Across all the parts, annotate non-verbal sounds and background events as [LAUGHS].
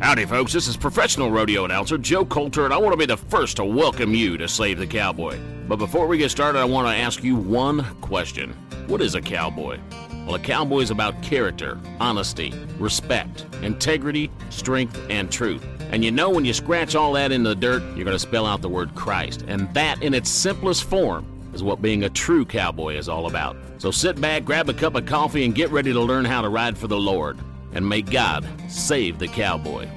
Howdy, folks. This is professional rodeo announcer Joe Coulter, and I want to be the first to welcome you to Save the Cowboy. But before we get started, I want to ask you one question What is a cowboy? Well, a cowboy is about character, honesty, respect, integrity, strength, and truth. And you know, when you scratch all that in the dirt, you're going to spell out the word Christ. And that, in its simplest form, is what being a true cowboy is all about. So sit back, grab a cup of coffee, and get ready to learn how to ride for the Lord and may God save the cowboy.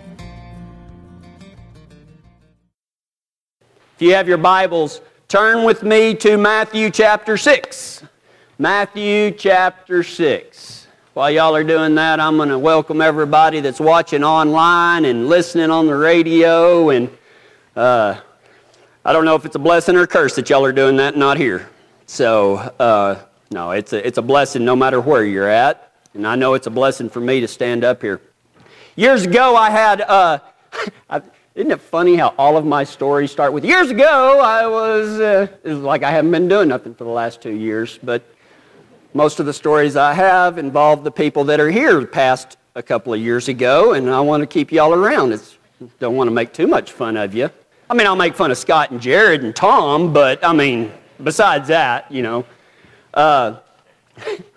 If you have your Bibles, turn with me to Matthew chapter 6. Matthew chapter 6. While y'all are doing that, I'm going to welcome everybody that's watching online and listening on the radio. And uh, I don't know if it's a blessing or a curse that y'all are doing that not here. So, uh, no, it's a, it's a blessing no matter where you're at. And I know it's a blessing for me to stand up here. Years ago, I had, uh, [LAUGHS] isn't it funny how all of my stories start with years ago? I was, uh, like I haven't been doing nothing for the last two years, but most of the stories I have involve the people that are here past a couple of years ago, and I want to keep y'all around. It's, don't want to make too much fun of you. I mean, I'll make fun of Scott and Jared and Tom, but I mean, besides that, you know. Uh, [LAUGHS]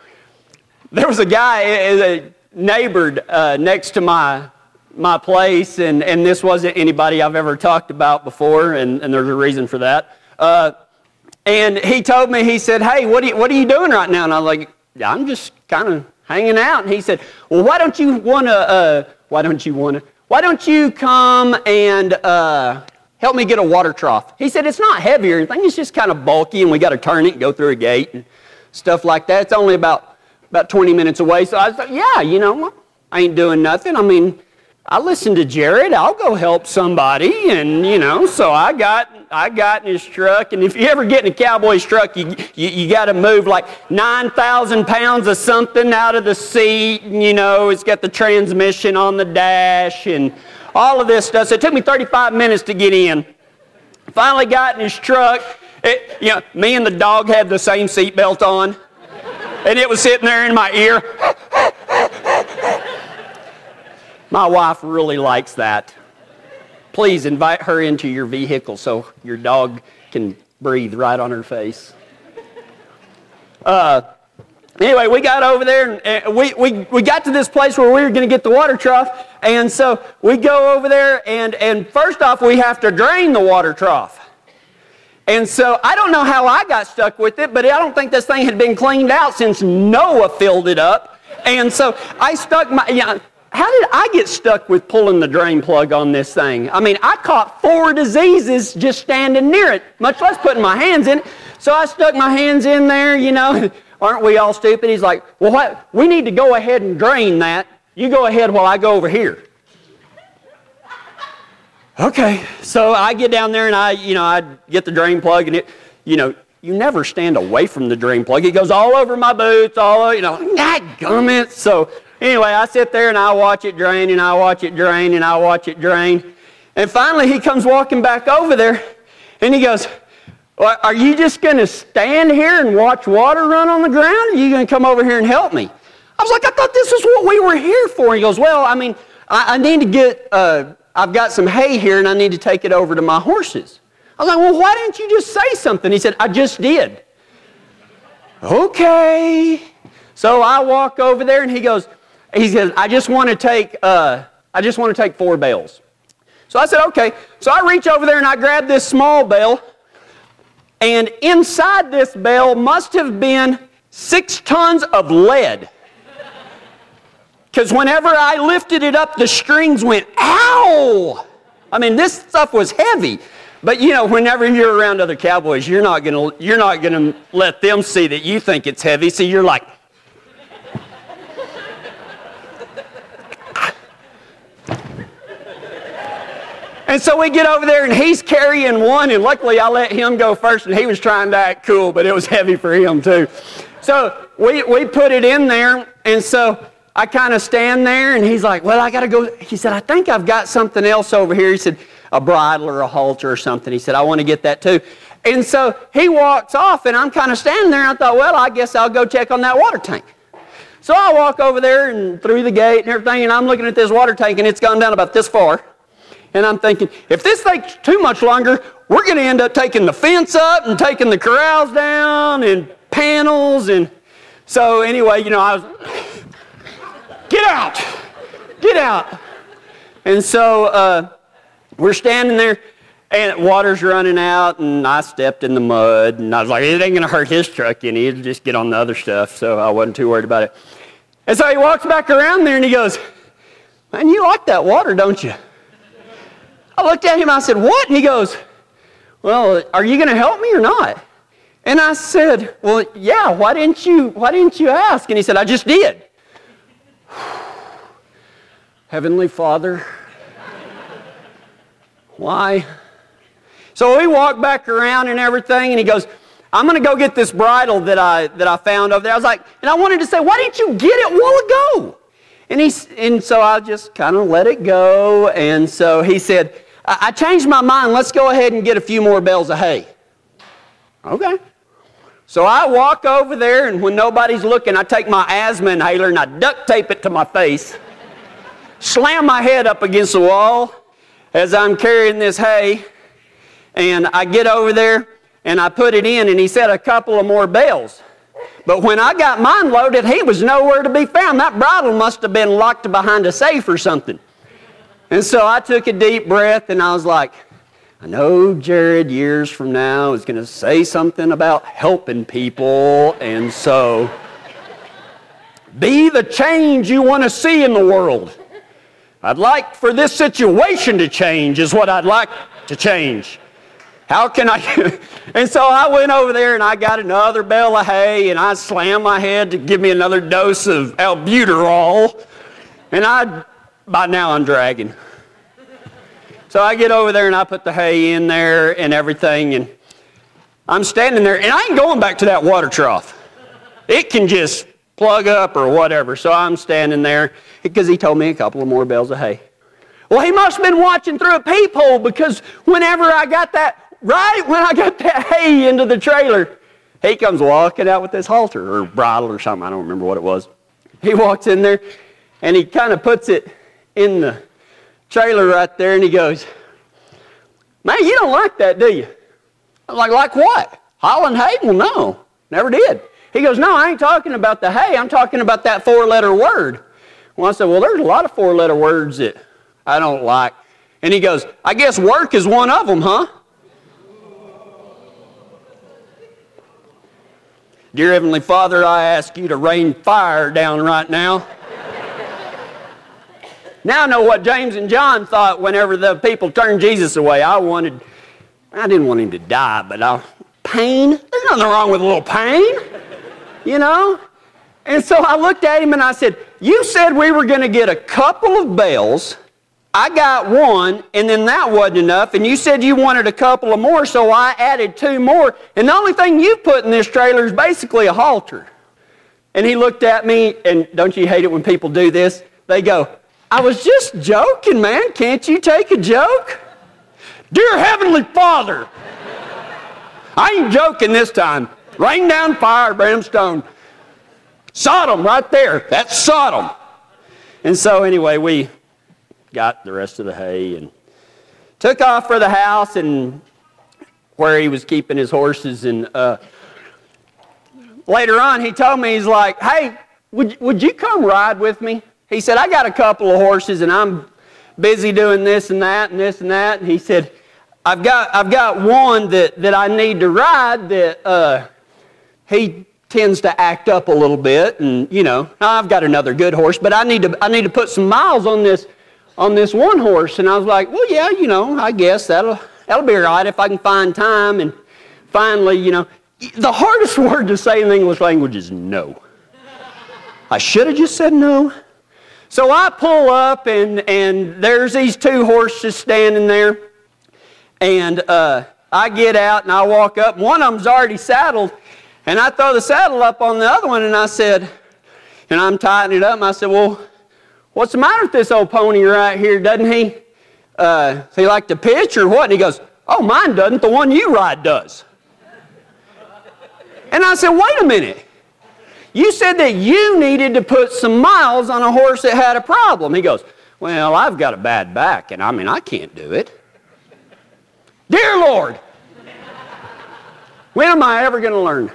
there was a guy, that neighbored uh, next to my, my place, and, and this wasn't anybody I've ever talked about before, and, and there's a reason for that. Uh, and he told me, he said, Hey, what are you, what are you doing right now? And I was like, I'm just kind of hanging out. And he said, Well, why don't you want to, uh, why don't you want to, why don't you come and uh, help me get a water trough? He said, It's not heavy or anything, it's just kind of bulky, and we got to turn it and go through a gate and stuff like that. It's only about about 20 minutes away. So I thought, yeah, you know, I ain't doing nothing. I mean, I listened to Jared. I'll go help somebody, and you know, so I got I got in his truck. And if you ever get in a cowboy's truck, you you, you got to move like nine thousand pounds of something out of the seat. And, you know, it's got the transmission on the dash and all of this stuff. So it took me 35 minutes to get in. Finally got in his truck. It, you know, me and the dog had the same seatbelt on and it was sitting there in my ear. My wife really likes that. Please invite her into your vehicle so your dog can breathe right on her face. Uh, anyway, we got over there and we, we, we got to this place where we were going to get the water trough. And so we go over there, and, and first off, we have to drain the water trough. And so I don't know how I got stuck with it, but I don't think this thing had been cleaned out since Noah filled it up. And so I stuck my, know, how did I get stuck with pulling the drain plug on this thing? I mean, I caught four diseases just standing near it, much less putting my hands in it. So I stuck my hands in there, you know. [LAUGHS] Aren't we all stupid? He's like, well, what? We need to go ahead and drain that. You go ahead while I go over here. Okay, so I get down there and I, you know, I get the drain plug and it, you know, you never stand away from the drain plug. It goes all over my boots, all, over, you know, that gummit. So anyway, I sit there and I watch it drain and I watch it drain and I watch it drain. And finally he comes walking back over there and he goes, well, are you just going to stand here and watch water run on the ground? Or are you going to come over here and help me? I was like, I thought this is what we were here for. He goes, well, I mean, I, I need to get, uh, I've got some hay here and I need to take it over to my horses. I was like, well, why didn't you just say something? He said, I just did. Okay. So I walk over there and he goes, he says, I just want to take, uh, I just want to take four bales. So I said, okay. So I reach over there and I grab this small bale. And inside this bale must have been six tons of lead. Because whenever I lifted it up, the strings went, ow! I mean, this stuff was heavy. But you know, whenever you're around other cowboys, you're not gonna you're not gonna let them see that you think it's heavy. So you're like, [LAUGHS] And so we get over there and he's carrying one, and luckily I let him go first, and he was trying to act cool, but it was heavy for him too. So we, we put it in there, and so I kind of stand there and he's like, Well, I got to go. He said, I think I've got something else over here. He said, A bridle or a halter or something. He said, I want to get that too. And so he walks off and I'm kind of standing there and I thought, Well, I guess I'll go check on that water tank. So I walk over there and through the gate and everything, and I'm looking at this water tank, and it's gone down about this far. And I'm thinking, if this takes too much longer, we're going to end up taking the fence up and taking the corrals down and panels. And so, anyway, you know, I was, get out, get out. And so uh, we're standing there, and water's running out, and I stepped in the mud, and I was like, it ain't to hurt his truck any. It'll just get on the other stuff. So I wasn't too worried about it. And so he walks back around there, and he goes, man, you like that water, don't you? I looked at him, I said, what? And he goes, well, are you to help me or not? And I said, well, yeah, why didn't you, why didn't you ask? And he said, I just did. Heavenly Father, why? So we walked back around and everything, and he goes, I'm going to go get this bridle that I, that I found over there. I was like, and I wanted to say, why didn't you get it a while ago? And, he, and so I just kind of let it go. And so he said, I, I changed my mind. Let's go ahead and get a few more bales of hay. Okay. So I walk over there, and when nobody's looking, I take my asthma inhaler and I duct tape it to my face, slam my head up against the wall as I'm carrying this hay, and I get over there and I put it in, and he said a couple of more bales. But when I got mine loaded, he was nowhere to be found. That bridle must have been locked behind a safe or something. And so I took a deep breath and I was like, I know Jared years from now is going to say something about helping people. And so be the change you want to see in the world. I'd like for this situation to change, is what I'd like to change. How can I? [LAUGHS] and so I went over there and I got another bale of hay and I slammed my head to give me another dose of albuterol. And I by now I'm dragging. So I get over there and I put the hay in there and everything, and I'm standing there, and I ain't going back to that water trough. It can just plug up or whatever. So I'm standing there because he told me a couple of more bales of hay. Well, he must have been watching through a peephole because whenever I got that, right when I got that hay into the trailer, he comes walking out with this halter or bridle or something. I don't remember what it was. He walks in there and he kind of puts it in the trailer right there and he goes, Man, you don't like that, do you? I'm like, like what? Holland hay? Well, no, never did. He goes, No, I ain't talking about the hay. I'm talking about that four letter word. Well, I said, Well, there's a lot of four letter words that I don't like. And he goes, I guess work is one of them, huh? Dear Heavenly Father, I ask you to rain fire down right now. Now I know what James and John thought whenever the people turned Jesus away. I wanted, I didn't want him to die, but I, pain, there's nothing wrong with a little pain, you know? And so I looked at him and I said, You said we were going to get a couple of bales. I got one, and then that wasn't enough. And you said you wanted a couple of more, so I added two more. And the only thing you put in this trailer is basically a halter. And he looked at me, and don't you hate it when people do this? They go, I was just joking, man. Can't you take a joke? Dear Heavenly Father, I ain't joking this time. Rain down fire, brimstone. Sodom right there. That's Sodom. And so, anyway, we got the rest of the hay and took off for the house and where he was keeping his horses. And uh, later on, he told me, he's like, hey, would, would you come ride with me? He said, I got a couple of horses and I'm busy doing this and that and this and that. And he said, I've got, I've got one that, that I need to ride that uh, he tends to act up a little bit. And, you know, I've got another good horse, but I need to, I need to put some miles on this, on this one horse. And I was like, well, yeah, you know, I guess that'll, that'll be all right if I can find time. And finally, you know, the hardest [LAUGHS] word to say in the English language is no. I should have just said no. So I pull up, and, and there's these two horses standing there. And uh, I get out and I walk up. One of them's already saddled. And I throw the saddle up on the other one, and I said, and I'm tightening it up. And I said, Well, what's the matter with this old pony right here? Doesn't he? Uh, he like to pitch or what? And he goes, Oh, mine doesn't. The one you ride does. And I said, Wait a minute. You said that you needed to put some miles on a horse that had a problem. He goes, Well, I've got a bad back, and I mean, I can't do it. Dear Lord, when am I ever going to learn?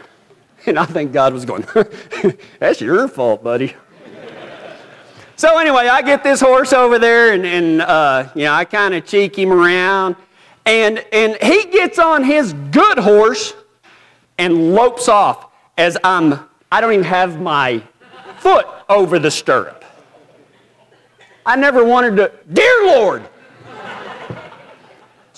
[LAUGHS] And I think God was going, [LAUGHS] That's your fault, buddy. So anyway, I get this horse over there, and, and uh, you know, I kind of cheek him around, and and he gets on his good horse and lopes off as I'm. I don't even have my foot over the stirrup. I never wanted to. Dear Lord.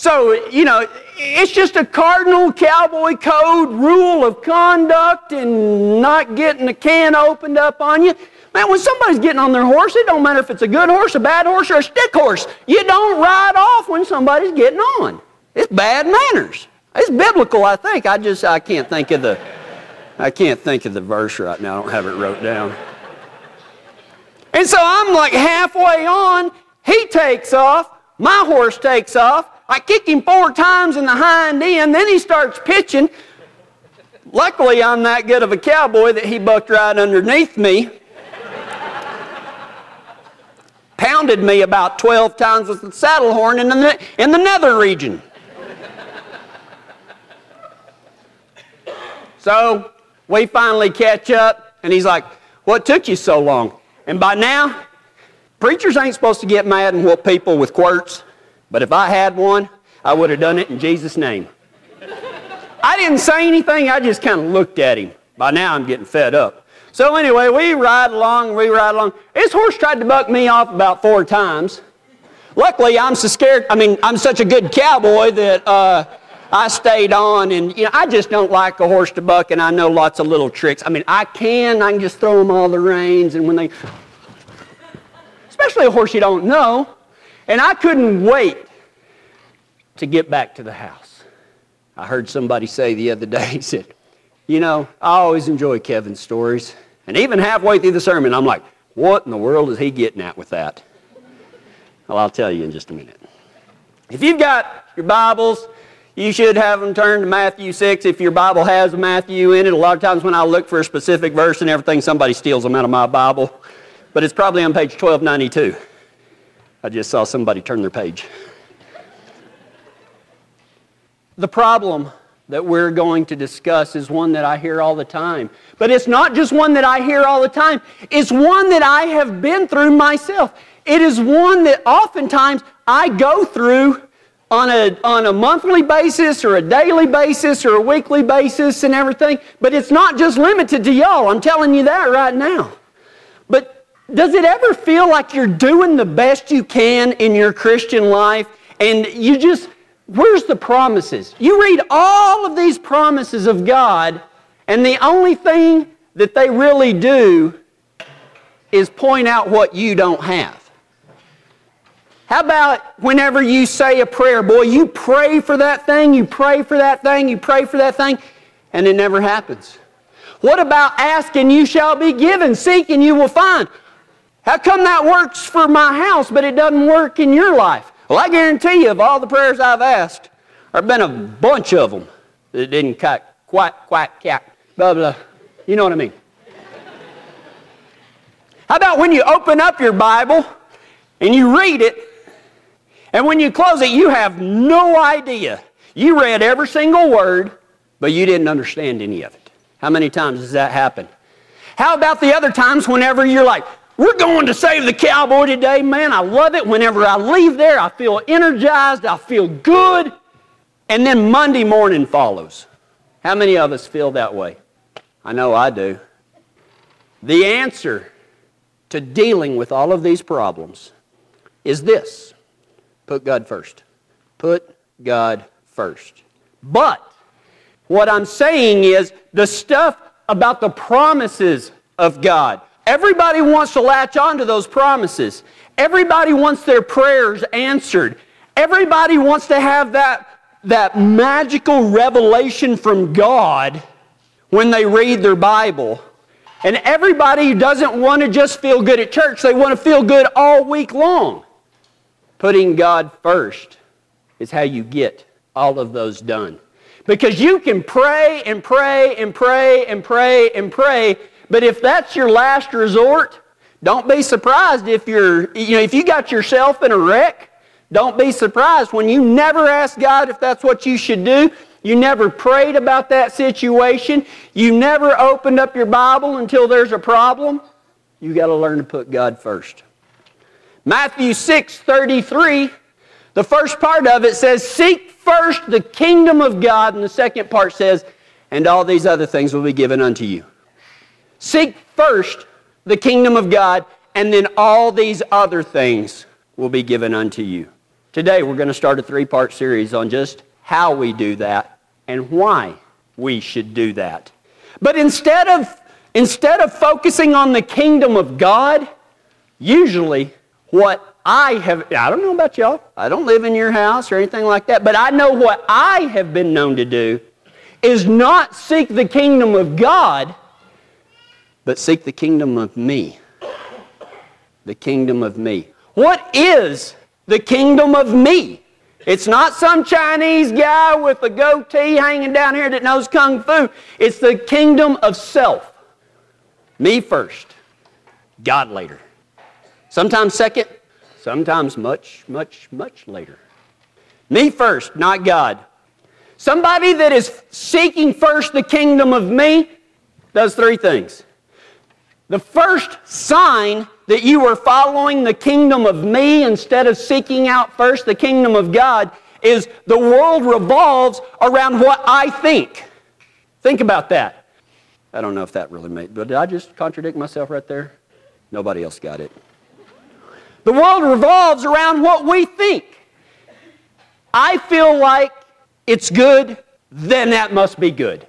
So you know, it's just a cardinal cowboy code rule of conduct and not getting the can opened up on you. Man, when somebody's getting on their horse, it don't matter if it's a good horse, a bad horse, or a stick horse. You don't ride off when somebody's getting on. It's bad manners. It's biblical, I think. I just I can't think of the I can't think of the verse right now. I don't have it wrote down. And so I'm like halfway on. He takes off. My horse takes off. I kick him four times in the hind end. Then he starts pitching. Luckily, I'm that good of a cowboy that he bucked right underneath me pounded me about 12 times with the saddle horn in the, in the nether region. so we finally catch up, and he's like, What took you so long? And by now, preachers ain't supposed to get mad and whoop people with quirts, but if I had one, I would have done it in Jesus' name. I didn't say anything, I just kind of looked at him. By now, I'm getting fed up. So anyway, we ride along, we ride along. This horse tried to buck me off about four times. Luckily, I'm so scared. I mean, I'm such a good cowboy that uh, I stayed on, and you know, I just don't like a horse to buck, and I know lots of little tricks. I mean, I can, I can just throw them all the reins, and when they, especially a horse you don't know, and I couldn't wait to get back to the house. I heard somebody say the other day, [LAUGHS] he said, you know, I always enjoy Kevin's stories. And even halfway through the sermon, I'm like, what in the world is he getting at with that? Well, I'll tell you in just a minute. If you've got your Bibles, you should have them turned to Matthew 6 if your Bible has Matthew in it. A lot of times when I look for a specific verse and everything, somebody steals them out of my Bible. But it's probably on page 1292. I just saw somebody turn their page. The problem that we're going to discuss is one that I hear all the time. But it's not just one that I hear all the time, it's one that I have been through myself. It is one that oftentimes I go through on a, on a monthly basis or a daily basis or a weekly basis and everything. But it's not just limited to y'all. I'm telling you that right now. Does it ever feel like you're doing the best you can in your Christian life and you just Where's the promises? You read all of these promises of God, and the only thing that they really do is point out what you don't have. How about whenever you say a prayer, boy, you pray for that thing, you pray for that thing, you pray for that thing, and it never happens? What about asking, you shall be given, seek and you will find? How come that works for my house, but it doesn't work in your life? Well, I guarantee you, of all the prayers I've asked, there have been a bunch of them that didn't quite, quite, quite, quack, blah, blah. You know what I mean? How about when you open up your Bible and you read it, and when you close it, you have no idea. You read every single word, but you didn't understand any of it. How many times does that happen? How about the other times whenever you're like, we're going to save the cowboy today, man. I love it. Whenever I leave there, I feel energized, I feel good. And then Monday morning follows. How many of us feel that way? I know I do. The answer to dealing with all of these problems is this put God first. Put God first. But what I'm saying is the stuff about the promises of God Everybody wants to latch on to those promises. Everybody wants their prayers answered. Everybody wants to have that, that magical revelation from God when they read their Bible. And everybody doesn't want to just feel good at church, they want to feel good all week long. Putting God first is how you get all of those done. Because you can pray and pray and pray and pray and pray But if that's your last resort, don't be surprised if you're, you know, if you got yourself in a wreck, don't be surprised when you never ask God if that's what you should do. You never prayed about that situation. You never opened up your Bible until there's a problem. You got to learn to put God first. Matthew 6 33, the first part of it says, Seek first the kingdom of God. And the second part says, And all these other things will be given unto you. Seek first the kingdom of God, and then all these other things will be given unto you. Today, we're going to start a three part series on just how we do that and why we should do that. But instead of, instead of focusing on the kingdom of God, usually what I have, I don't know about y'all, I don't live in your house or anything like that, but I know what I have been known to do is not seek the kingdom of God, but seek the kingdom of me. The kingdom of me. What is the kingdom of me? It's not some Chinese guy with a goatee hanging down here that knows kung fu. It's the kingdom of self. Me first, God later. Sometimes second, sometimes much, much, much later. Me first, not God. Somebody that is seeking first the kingdom of me does three things. The first sign that you are following the kingdom of me instead of seeking out first the kingdom of God is the world revolves around what I think. Think about that. I don't know if that really made, but did I just contradict myself right there? Nobody else got it. The world revolves around what we think. I feel like it's good, then that must be good.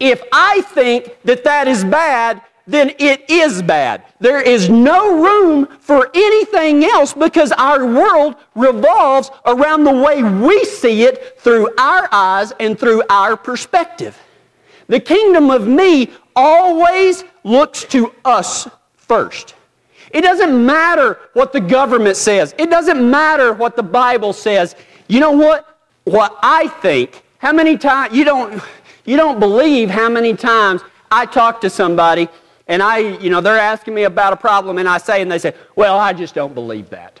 If I think that that is bad, then it is bad. There is no room for anything else because our world revolves around the way we see it through our eyes and through our perspective. The kingdom of me always looks to us first. It doesn't matter what the government says. It doesn't matter what the Bible says. You know what? What I think, how many times, you don't, you don't believe how many times I talk to somebody and I, you know, they're asking me about a problem, and I say, and they say, well, I just don't believe that.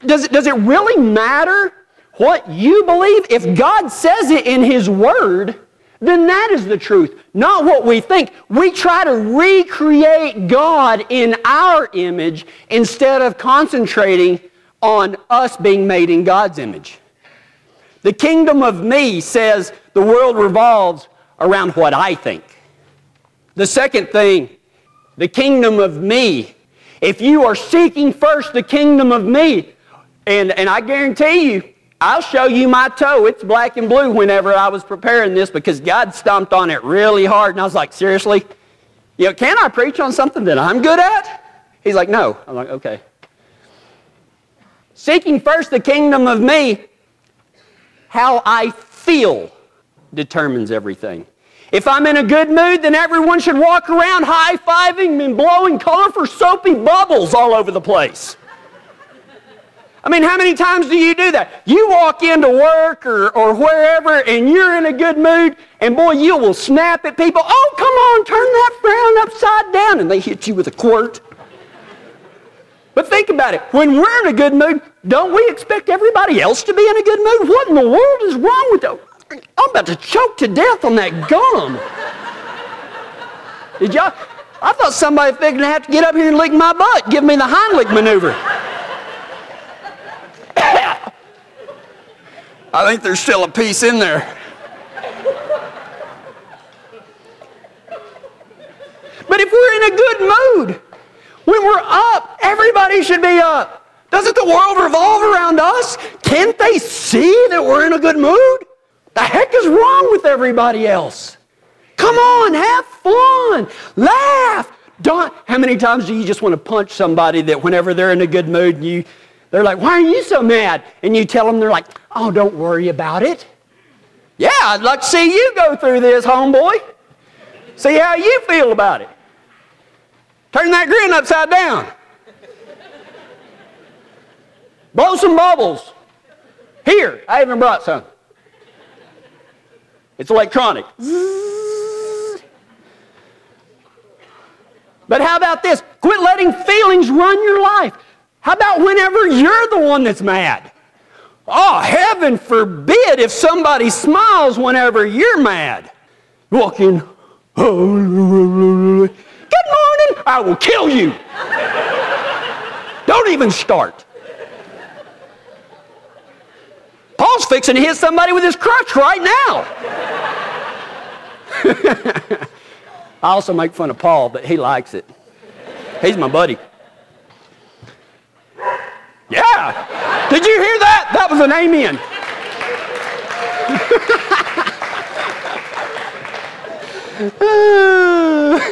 Does it, does it really matter what you believe? If God says it in His Word, then that is the truth, not what we think. We try to recreate God in our image instead of concentrating on us being made in God's image. The kingdom of me says the world revolves around what I think. The second thing the kingdom of me. If you are seeking first the kingdom of me, and, and I guarantee you, I'll show you my toe. It's black and blue whenever I was preparing this because God stomped on it really hard. And I was like, seriously? You know, can I preach on something that I'm good at? He's like, no. I'm like, okay. Seeking first the kingdom of me, how I feel determines everything. If I'm in a good mood, then everyone should walk around high fiving and blowing colorful soapy bubbles all over the place. I mean, how many times do you do that? You walk into work or, or wherever and you're in a good mood, and boy, you will snap at people. Oh, come on, turn that frown upside down. And they hit you with a quirt. But think about it. When we're in a good mood, don't we expect everybody else to be in a good mood? What in the world is wrong with that? I'm about to choke to death on that gum. Did y'all? I thought somebody figured to have to get up here and lick my butt, give me the Heimlich maneuver. I think there's still a piece in there. But if we're in a good mood, when we're up, everybody should be up. Doesn't the world revolve around us? Can't they see that we're in a good mood? The heck is wrong with everybody else? Come on, have fun, laugh. Don't, how many times do you just want to punch somebody that whenever they're in a good mood, and you, they're like, why are you so mad? And you tell them, they're like, oh, don't worry about it. Yeah, I'd like to see you go through this, homeboy. See how you feel about it. Turn that grin upside down. Blow some bubbles. Here, I even brought some. It's electronic. But how about this? Quit letting feelings run your life. How about whenever you're the one that's mad? Oh, heaven forbid if somebody smiles whenever you're mad. Walking, good morning, I will kill you. Don't even start. Paul's fixing to hit somebody with his crutch right now. I also make fun of Paul, but he likes it. He's my buddy. Yeah. Did you hear that? That was an amen.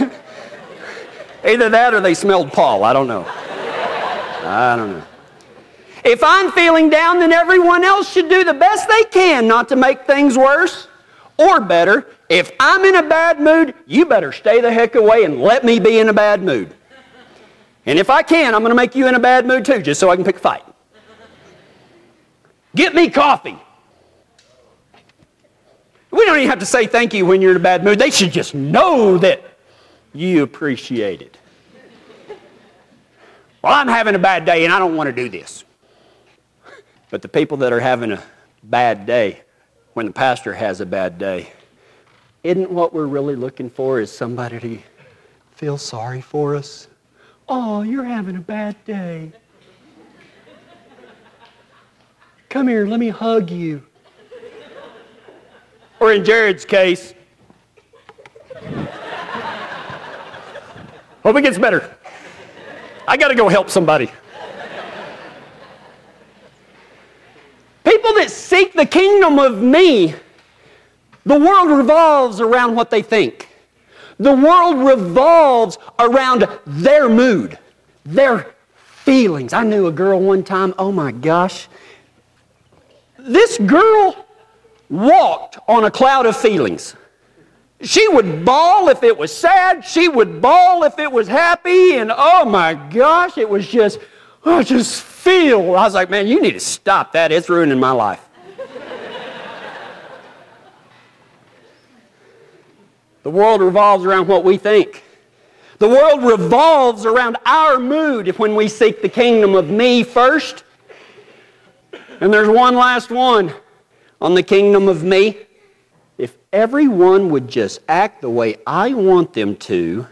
[LAUGHS] Either that or they smelled Paul. I don't know. I don't know. If I'm feeling down, then everyone else should do the best they can not to make things worse. Or better, if I'm in a bad mood, you better stay the heck away and let me be in a bad mood. And if I can, I'm going to make you in a bad mood too, just so I can pick a fight. Get me coffee. We don't even have to say thank you when you're in a bad mood. They should just know that you appreciate it. Well, I'm having a bad day and I don't want to do this. But the people that are having a bad day, when the pastor has a bad day, isn't what we're really looking for is somebody to feel sorry for us? Oh, you're having a bad day. Come here, let me hug you. Or in Jared's case, hope it gets better. I got to go help somebody. People that seek the kingdom of me, the world revolves around what they think. The world revolves around their mood, their feelings. I knew a girl one time, oh my gosh. This girl walked on a cloud of feelings. She would bawl if it was sad, she would bawl if it was happy, and oh my gosh, it was just, oh, I just feel. I was like, man, you need to stop that. It's ruining my life. The world revolves around what we think. The world revolves around our mood when we seek the kingdom of me first. And there's one last one on the kingdom of me. If everyone would just act the way I want them to,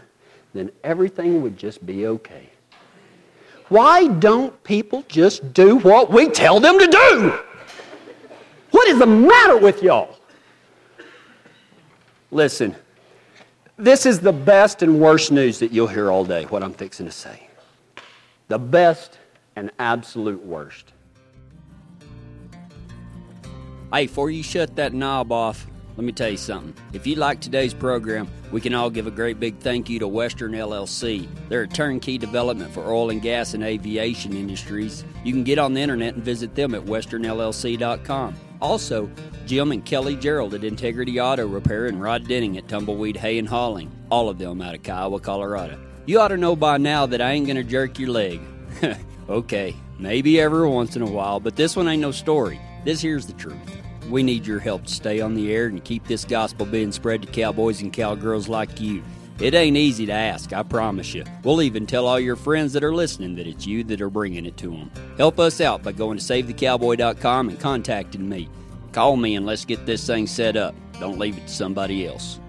then everything would just be okay. Why don't people just do what we tell them to do? What is the matter with y'all? Listen, this is the best and worst news that you'll hear all day, what I'm fixing to say. The best and absolute worst. Hey, before you shut that knob off, let me tell you something. If you like today's program, we can all give a great big thank you to Western LLC. They're a turnkey development for oil and gas and aviation industries. You can get on the internet and visit them at westernllc.com. Also, Jim and Kelly Gerald at Integrity Auto Repair and Rod Denning at Tumbleweed Hay and Hauling, all of them out of Kiowa, Colorado. You ought to know by now that I ain't gonna jerk your leg. [LAUGHS] okay, maybe every once in a while, but this one ain't no story. This here's the truth. We need your help to stay on the air and keep this gospel being spread to cowboys and cowgirls like you. It ain't easy to ask, I promise you. We'll even tell all your friends that are listening that it's you that are bringing it to them. Help us out by going to SaveTheCowboy.com and contacting me. Call me and let's get this thing set up. Don't leave it to somebody else.